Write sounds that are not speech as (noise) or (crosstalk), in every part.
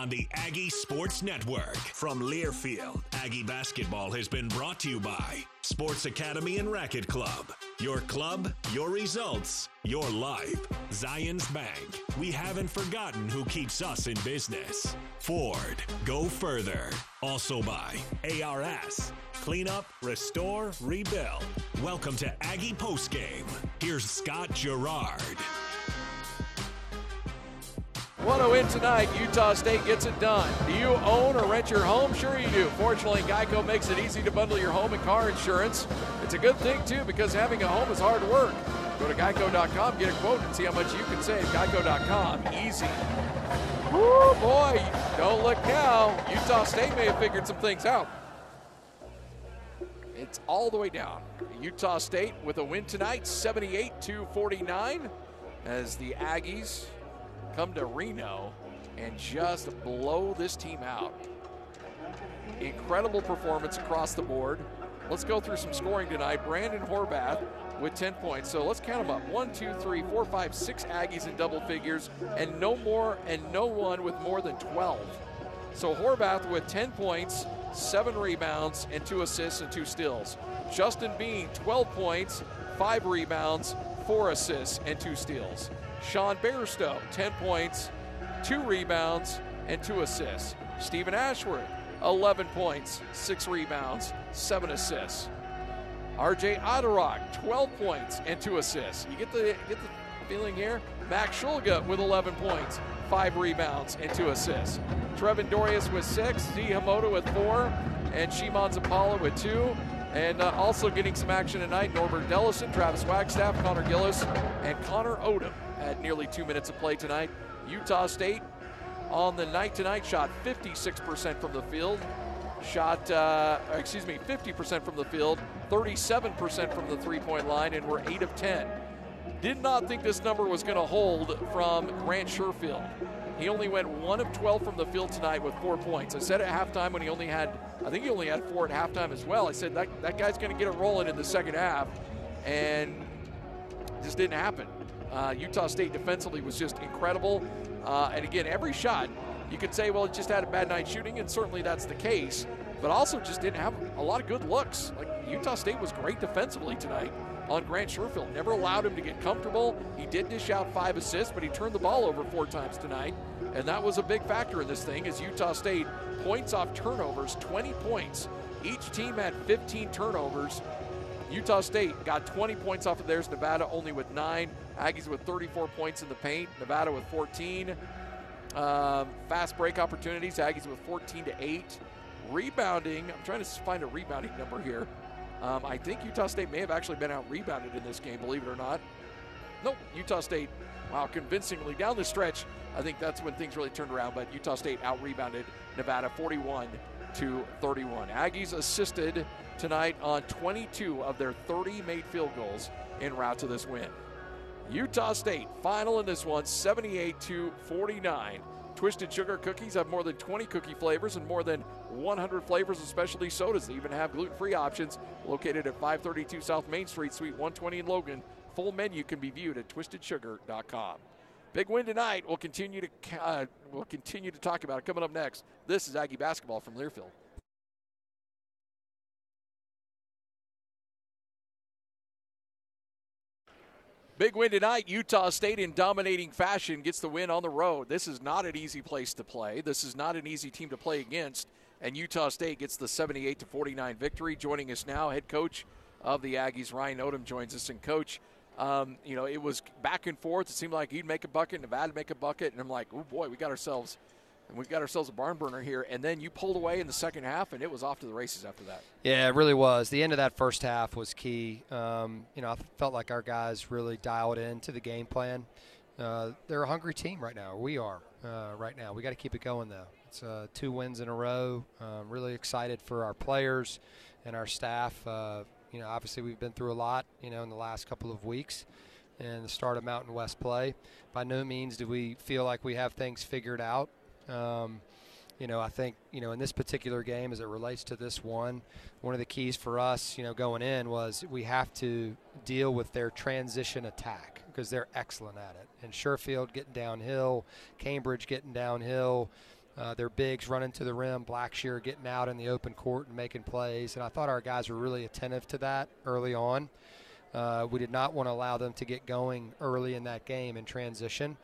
on the Aggie Sports Network. From Learfield, Aggie basketball has been brought to you by Sports Academy and Racquet Club. Your club, your results, your life. Zions Bank. We haven't forgotten who keeps us in business. Ford. Go further. Also by ARS. Clean up, restore, rebuild. Welcome to Aggie Postgame. Here's Scott Garrard. Want to win tonight? Utah State gets it done. Do you own or rent your home? Sure you do. Fortunately, Geico makes it easy to bundle your home and car insurance. It's a good thing too because having a home is hard work. Go to geico.com, get a quote, and see how much you can save. Geico.com, easy. Woo, boy! Don't look now. Utah State may have figured some things out. It's all the way down. Utah State with a win tonight, 78 to 49, as the Aggies come to Reno and just blow this team out. Incredible performance across the board. Let's go through some scoring tonight. Brandon Horvath with 10 points. So let's count them up. One, two, three, four, five, six Aggies in double figures, and no more and no one with more than 12. So Horvath with 10 points, seven rebounds, and two assists and two steals. Justin Bean, 12 points, five rebounds, four assists, and two steals. Sean Bairstow, 10 points, two rebounds, and two assists. Steven Ashworth, 11 points, six rebounds, seven assists. RJ Eytle Rock, 12 points and two assists. You get the get the feeling here? Max Shulga with 11 points, five rebounds, and two assists. Trevin Dorius with six, Zee Hamoda with four, and Szymon Zapala with two. And uh, also getting some action tonight, Norbert Thelissen, Travis Wagstaff, Connor Gillis, and Connor Odom at nearly two minutes of play tonight. Utah State on the night tonight shot 56% from the field, shot, uh, excuse me, 50% from the field, 37% from the three point line, and we're 8 of 10. Did not think this number was going to hold from Grant Sherfield. He only went 1 of 12 from the field tonight with four points. I said at halftime when he only had, I think he only had four at halftime as well. I said that, that guy's going to get it rolling in the second half, and just didn't happen. Uh, Utah State defensively was just incredible. Uh, and again, every shot, you could say, well, it just had a bad night shooting, and certainly that's the case, but also just didn't have a lot of good looks. Like Utah State was great defensively tonight on Grant Sherfield. Never allowed him to get comfortable. He did dish out five assists, but he turned the ball over four times tonight. And that was a big factor in this thing as Utah State points off turnovers, 20 points. Each team had 15 turnovers. Utah State got 20 points off of theirs. Nevada only with nine. Aggies with 34 points in the paint. Nevada with 14. Um, fast break opportunities. Aggies with 14 to 8. Rebounding. I'm trying to find a rebounding number here. Um, I think Utah State may have actually been out rebounded in this game, believe it or not. Nope, Utah State, wow, convincingly down the stretch. I think that's when things really turned around, but Utah State out rebounded Nevada 41 to 31. Aggies assisted tonight on 22 of their 30 made field goals in route to this win. Utah State final in this one 78 to 49. Twisted Sugar cookies have more than 20 cookie flavors and more than 100 flavors of specialty sodas. They even have gluten free options located at 532 South Main Street, Suite 120 in Logan. Full menu can be viewed at twistedsugar.com. Big win tonight. We'll continue to uh, we'll continue to talk about it coming up next. This is Aggie basketball from Learfield. Big win tonight. Utah State in dominating fashion gets the win on the road. This is not an easy place to play. This is not an easy team to play against. And Utah State gets the 78 to 49 victory. Joining us now, head coach of the Aggies, Ryan Odom, joins us. And coach, um, you know, it was back and forth. It seemed like he'd make a bucket, Nevada'd make a bucket, and I'm like, oh boy, we got ourselves and we've got ourselves a barn burner here. And then you pulled away in the second half, and it was off to the races after that. Yeah, it really was. The end of that first half was key. Um, you know, I felt like our guys really dialed into the game plan. Uh, they're a hungry team right now. We are uh, right now. We got to keep it going though. It's uh, two wins in a row. Um, really excited for our players and our staff. You know, obviously we've been through a lot. You know, in the last couple of weeks and the start of Mountain West play. By no means do we feel like we have things figured out. Um, you know, I think, you know, in this particular game, as it relates to this one, one of the keys for us, you know, going in was we have to deal with their transition attack because they're excellent at it. And Sherfield getting downhill, Cambridge getting downhill, Uh, their bigs running to the rim, Blackshear getting out in the open court and making plays. And I thought our guys were really attentive to that early on. Uh, we did not want to allow them to get going early in that game in transition.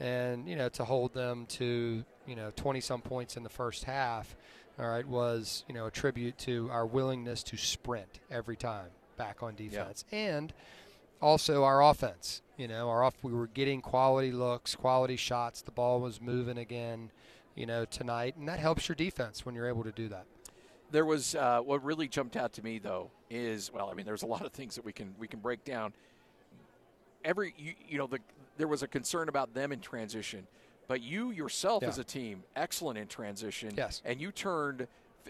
And, you know, to hold them to, you know, 20 some points in the first half, all right, was, you know, a tribute to our willingness to sprint every time back on defense. Yeah. And also our offense. You know, our off we were getting quality looks, quality shots. The ball was moving again, you know, tonight, and that helps your defense when you're able to do that. There was uh, what really jumped out to me though is well, I mean, there's a lot of things that we can we can break down. Every you, you know, the, there was a concern about them in transition, but you yourself yeah. as a team, excellent in transition. Yes, and you turned.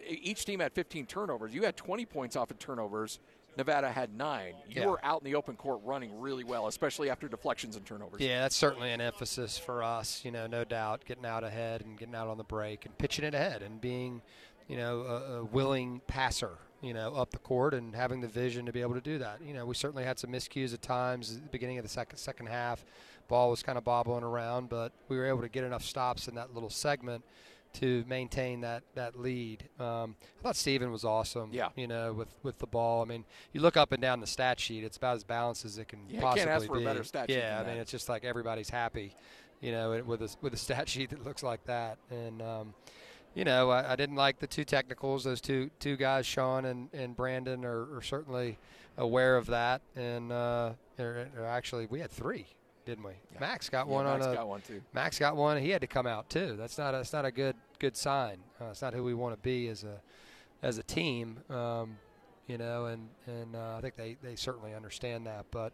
Each team had 15 turnovers. You had 20 points off of turnovers. Nevada had nine. You yeah. were out in the open court running really well, especially after deflections and turnovers. Yeah, that's certainly an emphasis for us. You know, no doubt, getting out ahead and getting out on the break and pitching it ahead and being, you know, a, a willing passer. You know, up the court and having the vision to be able to do that. You know, we certainly had some miscues at times at the beginning of the second second half. Ball was kind of bobbling around, but we were able to get enough stops in that little segment to maintain that that lead. Um, I thought Steven was awesome. Yeah. You know, with with the ball. I mean, you look up and down the stat sheet; it's about as balanced as it can yeah, possibly can't ask for be. A better stat yeah, I mean, it's just like everybody's happy. You know, with a with a (laughs) stat sheet that looks like that, and. Um, you know, I, I, didn't like the two technicals. Those two two guys, Sean and, and Brandon, are, are certainly aware of that. And uh, they're, they're actually, we had three didn't we? Yeah. Max got yeah, one Max on a. Max got one too. Max got one. He had to come out too. That's not. A, that's not a good good sign. Uh, it's not who we want to be as a as a team. Um, you know, and and uh, I think they they certainly understand that. But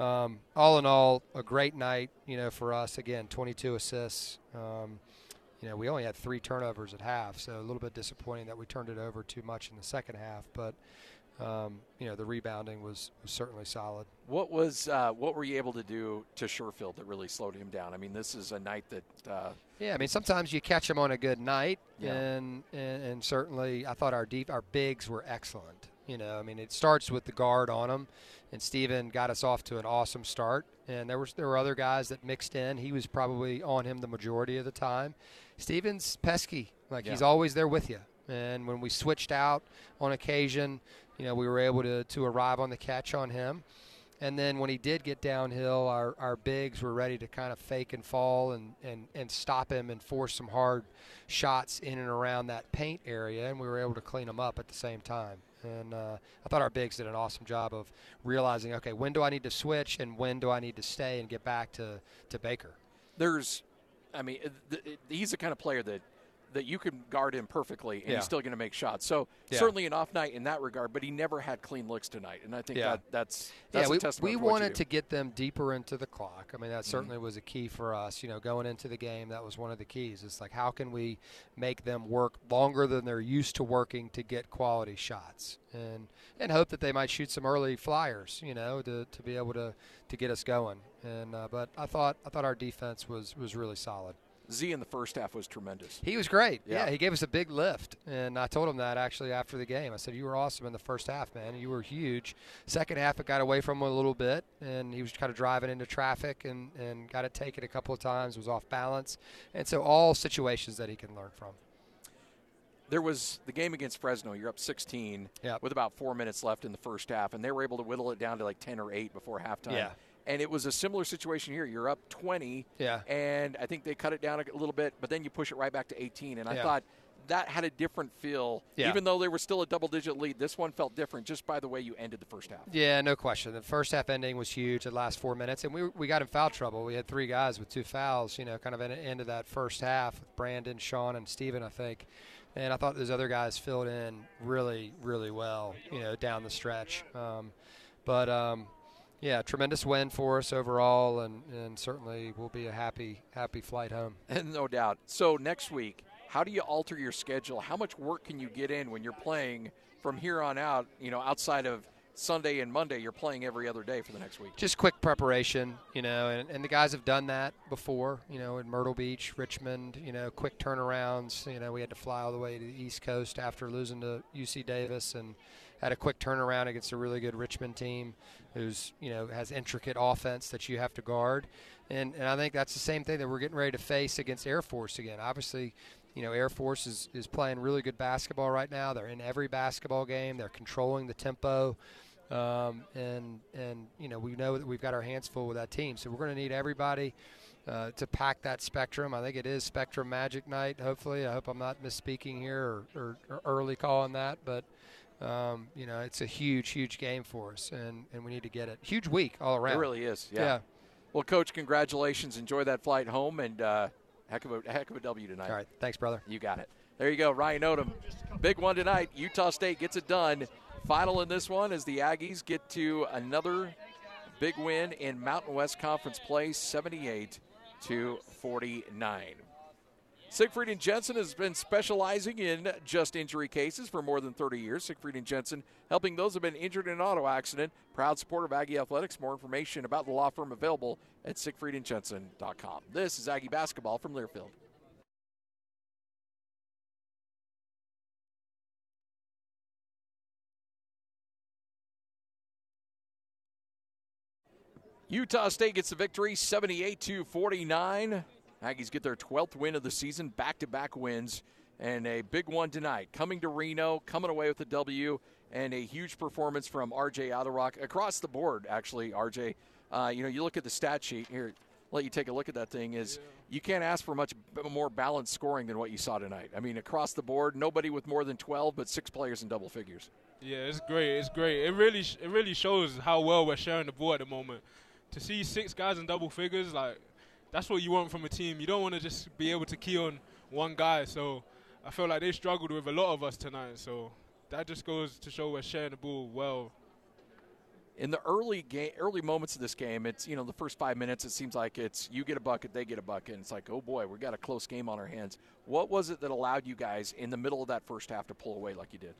um, all in all, a great night. You know, for us again, 22 assists. Um, you know, we only had three turnovers at half, so a little bit disappointing that we turned it over too much in the second half. But um, you know, the rebounding was, was certainly solid. What was uh, what were you able to do to Sherfield that really slowed him down? I mean, this is a night that. Uh, yeah, I mean, sometimes you catch him on a good night, yeah. and, and, and certainly I thought our deep our bigs were excellent. You know, I mean, it starts with the guard on him, and Steven got us off to an awesome start. And there was there were other guys that mixed in. He was probably on him the majority of the time. Steven's pesky, like yeah. he's always there with you. And when we switched out on occasion, you know, we were able to, to arrive on the catch on him. And then when he did get downhill, our, our bigs were ready to kind of fake and fall and, and, and stop him and force some hard shots in and around that paint area, and we were able to clean them up at the same time. And uh, I thought our bigs did an awesome job of realizing, okay, when do I need to switch and when do I need to stay and get back to, to Baker? There's, I mean, th- he's the kind of player that that you can guard him perfectly and yeah. he's still going to make shots. So yeah. certainly an off night in that regard, but he never had clean looks tonight, and I think yeah. that that's, that's yeah. we, we wanted to get them deeper into the clock. I mean, that certainly mm-hmm. was a key for us. You know, going into the game, that was one of the keys. It's like how can we make them work longer than they're used to working to get quality shots, and and hope that they might shoot some early flyers. You know, to, to be able to to get us going. And uh, but I thought I thought our defense was was really solid. Z in the first half was tremendous. He was great. Yeah. yeah. he gave us a big lift, and I told him that actually after the game. I said, "You were awesome in the first half, man. You were huge. Second half, it got away from him a little bit, and he was kind of driving into traffic and and got it taken a couple of times. Was off balance, and so all situations that he can learn from." There was the game against Fresno. You're up 16 yep. with about four minutes left in the first half, and they were able to whittle it down to like 10 or 8 before halftime. Yeah and it was a similar situation here. You're up 20, yeah, and I think they cut it down a little bit, but then you push it right back to 18. And I yeah. thought that had a different feel, yeah. even though they were still a double-digit lead. This one felt different just by the way you ended the first half. Yeah, no question. The first half ending was huge. The last four minutes, and we we got in foul trouble. We had three guys with two fouls. You know, kind of at the end of that first half with Brandon, Sean, and Steven, I think. And I thought those other guys filled in really, really well. You know, down the stretch. Um, but um, yeah, tremendous win for us overall, and, and certainly will be a happy happy flight home. (laughs) And no doubt. So next week, how do you alter your schedule? How much work can you get in when you're playing from here on out? You know, outside of Sunday and Monday, you're playing every other day for the next week. Just quick preparation, you know, and, and the guys have done that before, you know, in Myrtle Beach, Richmond, you know, quick turnarounds. You know, we had to fly all the way to the East Coast after losing to UC Davis and had a quick turnaround against a really good Richmond team who's you know has intricate offense that you have to guard, and and I think that's the same thing that we're getting ready to face against Air Force again. Obviously, you know, Air Force is, is playing really good basketball right now. They're in every basketball game. They're controlling the tempo. Um, and, and, you know, we know that we've got our hands full with that team. So we're going to need everybody uh, to pack that spectrum. I think it is Spectrum Magic Night, hopefully. I hope I'm not misspeaking here or, or, or early calling that. But, um, you know, it's a huge, huge game for us, and, and we need to get it. Huge week all around. It really is, yeah. yeah. Well, Coach, congratulations. Enjoy that flight home, and uh, heck, of a, heck of a W tonight. All right. Thanks, brother. You got it. There you go, Ryan Odom. Big one tonight. Utah State gets it done. Final in this one as the Aggies get to another big win in Mountain West Conference play, 78 to 49. Siegfried and Jensen has been specializing in just injury cases for more than 30 years. Siegfried and Jensen helping those who have been injured in an auto accident. Proud supporter of Aggie Athletics. More information about the law firm available at siegfriedandjensen.com. This is Aggie basketball from Learfield. Utah State gets the victory 78 to 49. Aggies get their 12th win of the season, back to back wins, and a big one tonight. Coming to Reno, coming away with a W, and a huge performance from RJ Eytle Rock across the board, actually, RJ. Uh, you know, you look at the stat sheet here, let you take a look at that thing, is you can't ask for much more balanced scoring than what you saw tonight. I mean, across the board, nobody with more than 12, but six players in double figures. Yeah, it's great. It's great. It really, it really shows how well we're sharing the ball at the moment to see six guys in double figures, like that's what you want from a team. You don't want to just be able to key on one guy. So I feel like they struggled with a lot of us tonight. So that just goes to show we're sharing the ball well. In the early game, early moments of this game, it's you know the first five minutes. It seems like it's you get a bucket, they get a bucket. And it's like, oh boy, we got a close game on our hands. What was it that allowed you guys in the middle of that first half to pull away like you did?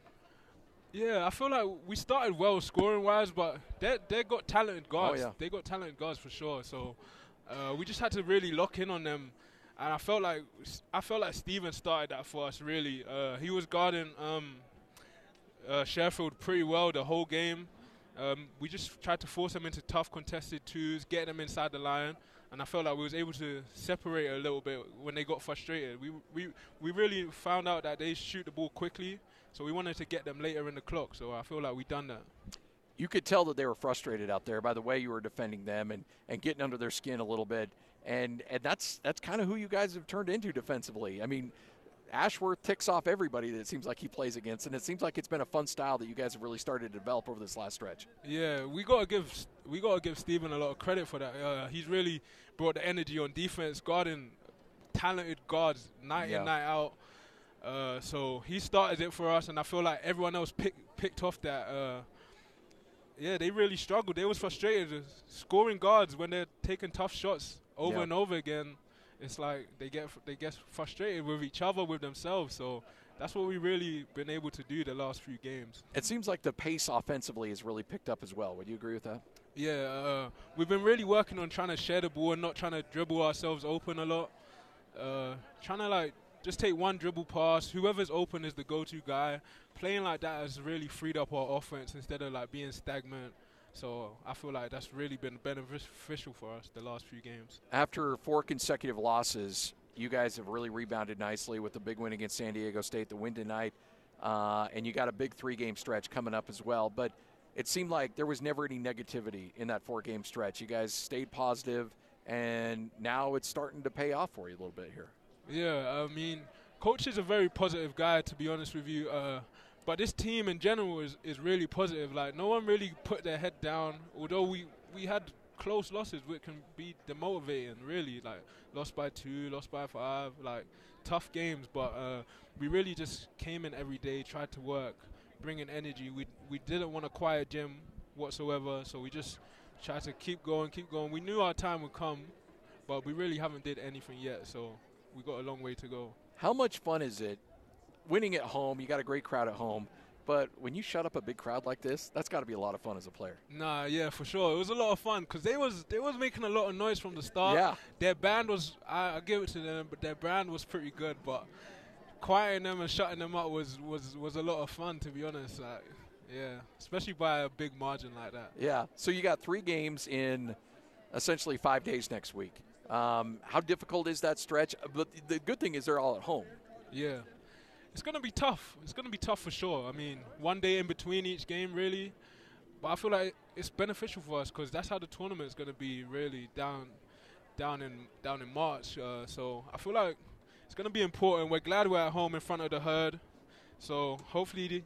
Yeah, I feel like we started well scoring wise, but they they got talented guards. Oh, yeah. They got talented guards for sure. So uh, we just had to really lock in on them, and I felt like I felt like Steven started that for us. Really, uh, he was guarding um, uh, Sherfield pretty well the whole game. Um, we just tried to force them into tough contested twos, get them inside the line, and I felt like we was able to separate a little bit when they got frustrated. We we we really found out that they shoot the ball quickly so we wanted to get them later in the clock. So I feel like we done that. You could tell that they were frustrated out there by the way you were defending them and, and getting under their skin a little bit. And and that's that's kind of who you guys have turned into defensively. I mean, Ashworth ticks off everybody that it seems like he plays against, and it seems like it's been a fun style that you guys have really started to develop over this last stretch. Yeah, we gotta give we gotta give Steven a lot of credit for that. Uh, he's really brought the energy on defense, guarding talented guards night Yeah. in night out. Uh, so he started it for us, and I feel like everyone else pick, picked off that. Uh, yeah, they really struggled. They was frustrated scoring guards when they're taking tough shots over Yeah. and over again. It's like they get they get frustrated with each other, with themselves. So that's what we've really been able to do the last few games. It seems like the pace offensively has really picked up as well. Would you agree with that? Yeah, uh, we've been really working on trying to share the ball and not trying to dribble ourselves open a lot. Uh, trying to like just take one dribble pass. Whoever's open is the go-to guy. Playing like that has really freed up our offense instead of like being stagnant. So I feel like that's really been beneficial for us the last few games. After four consecutive losses, you guys have really rebounded nicely with the big win against San Diego State, the win tonight, uh, and you got a big three-game stretch coming up as well. But it seemed like there was never any negativity in that four-game stretch. You guys stayed positive, and now it's starting to pay off for you a little bit here. Yeah, I mean, coach is a very positive guy, to be honest with you. Uh, but this team in general is, is really positive. Like, no one really put their head down, although we, we had close losses, which can be demotivating, really. Like, lost by two, lost by five, like, tough games. But uh, we really just came in every day, tried to work, bring in energy. We, we didn't want a quiet gym whatsoever, so we just tried to keep going, keep going. We knew our time would come, but we really haven't did anything yet, so we got a long way to go. How much fun is it winning at home? You got a great crowd at home, but when you shut up a big crowd like this, that's got to be a lot of fun as a player. Nah, yeah, for sure. It was a lot of fun because they was they was making a lot of noise from the start. Yeah. Their band was I, I give it to them, but their band was pretty good. But quieting them and shutting them up was was was a lot of fun to be honest. Like, yeah, especially by a big margin like that. Yeah. So you got three games in essentially five days next week. Um, how difficult is that stretch? But the good thing is they're all at home. Yeah. It's going to be tough. It's going to be tough for sure. I mean, one day in between each game, really. But I feel like it's beneficial for us because that's how the tournament is going to be really down, down in down in March. Uh, so I feel like it's going to be important. We're glad we're at home in front of the herd. So hopefully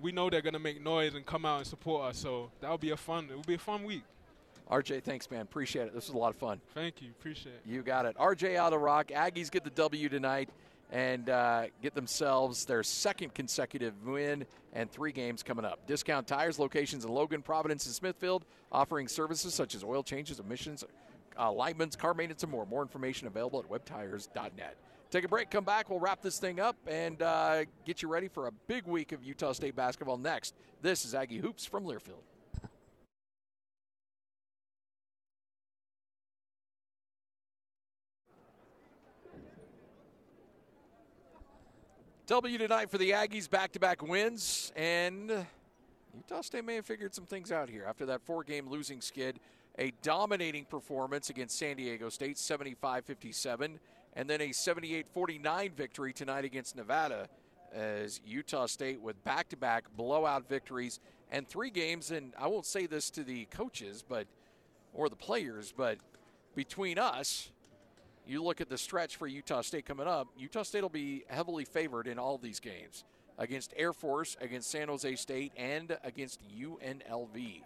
we know they're going to make noise and come out and support us. So that'll be a fun. It will be a fun week. RJ, thanks, man. Appreciate it. This was a lot of fun. Thank you. Appreciate it. You got it. RJ Eytle Rock. Aggies get the W tonight and uh, get themselves their second consecutive win and three games coming up. Discount Tires locations in Logan, Providence, and Smithfield, offering services such as oil changes, emissions, uh, alignments, car maintenance, and more. More information available at webtires.net. Take a break, come back. We'll wrap this thing up and uh, get you ready for a big week of Utah State basketball next. This is Aggie Hoops from Learfield. W tonight for the Aggies, back to back wins. And Utah State may have figured some things out here after that four game losing skid. A dominating performance against San Diego State, 75 57, and then a 78 49 victory tonight against Nevada as Utah State with back to back blowout victories and three games. And I won't say this to the coaches, but or the players, but between us, you look at the stretch for Utah State coming up, Utah State will be heavily favored in all these games against Air Force, against San Jose State, and against UNLV.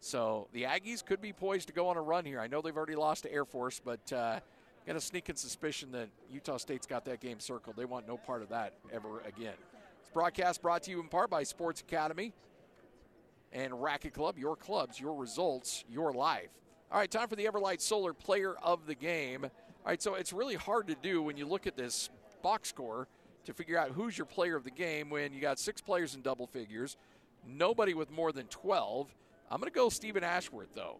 So the Aggies could be poised to go on a run here. I know they've already lost to Air Force, but uh, got a sneaking suspicion that Utah State's got that game circled. They want no part of that ever again. This broadcast brought to you in part by Sports Academy and Racquet Club. Your clubs, your results, your life. All right, time for the Everlight Solar Player of the Game. All right, so it's really hard to do when you look at this box score to figure out who's your player of the game when you got six players in double figures, nobody with more than 12. I'm going to go Steven Ashworth, though.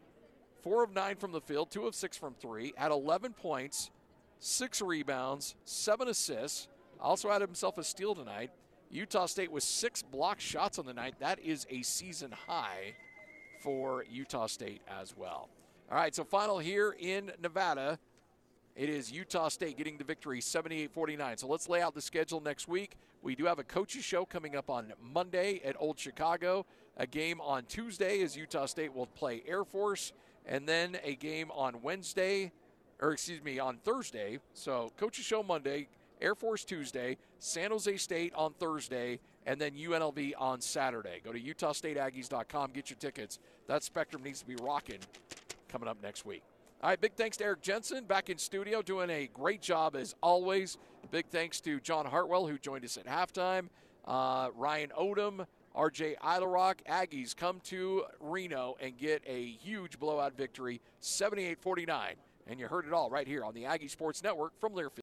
Four of nine from the field, two of six from three, had 11 points, six rebounds, seven assists. Also had himself a steal tonight. Utah State with six block shots on the night. That is a season high for Utah State as well. All right, so final here in Nevada. It is Utah State getting the victory 78 49. So let's lay out the schedule next week. We do have a coaches show coming up on Monday at Old Chicago. A game on Tuesday as Utah State will play Air Force. And then a game on Wednesday, or excuse me, on Thursday. So coaches show Monday, Air Force Tuesday, San Jose State on Thursday, and then UNLV on Saturday. Go to UtahStateAggies.com, get your tickets. That spectrum needs to be rocking coming up next week. All right, big thanks to Eric Jensen back in studio doing a great job as always. Big thanks to John Hartwell who joined us at halftime. Uh, Ryan Odom, RJ Eytle Rock. Aggies come to Reno and get a huge blowout victory, 78 49. And you heard it all right here on the Aggie Sports Network from Learfield.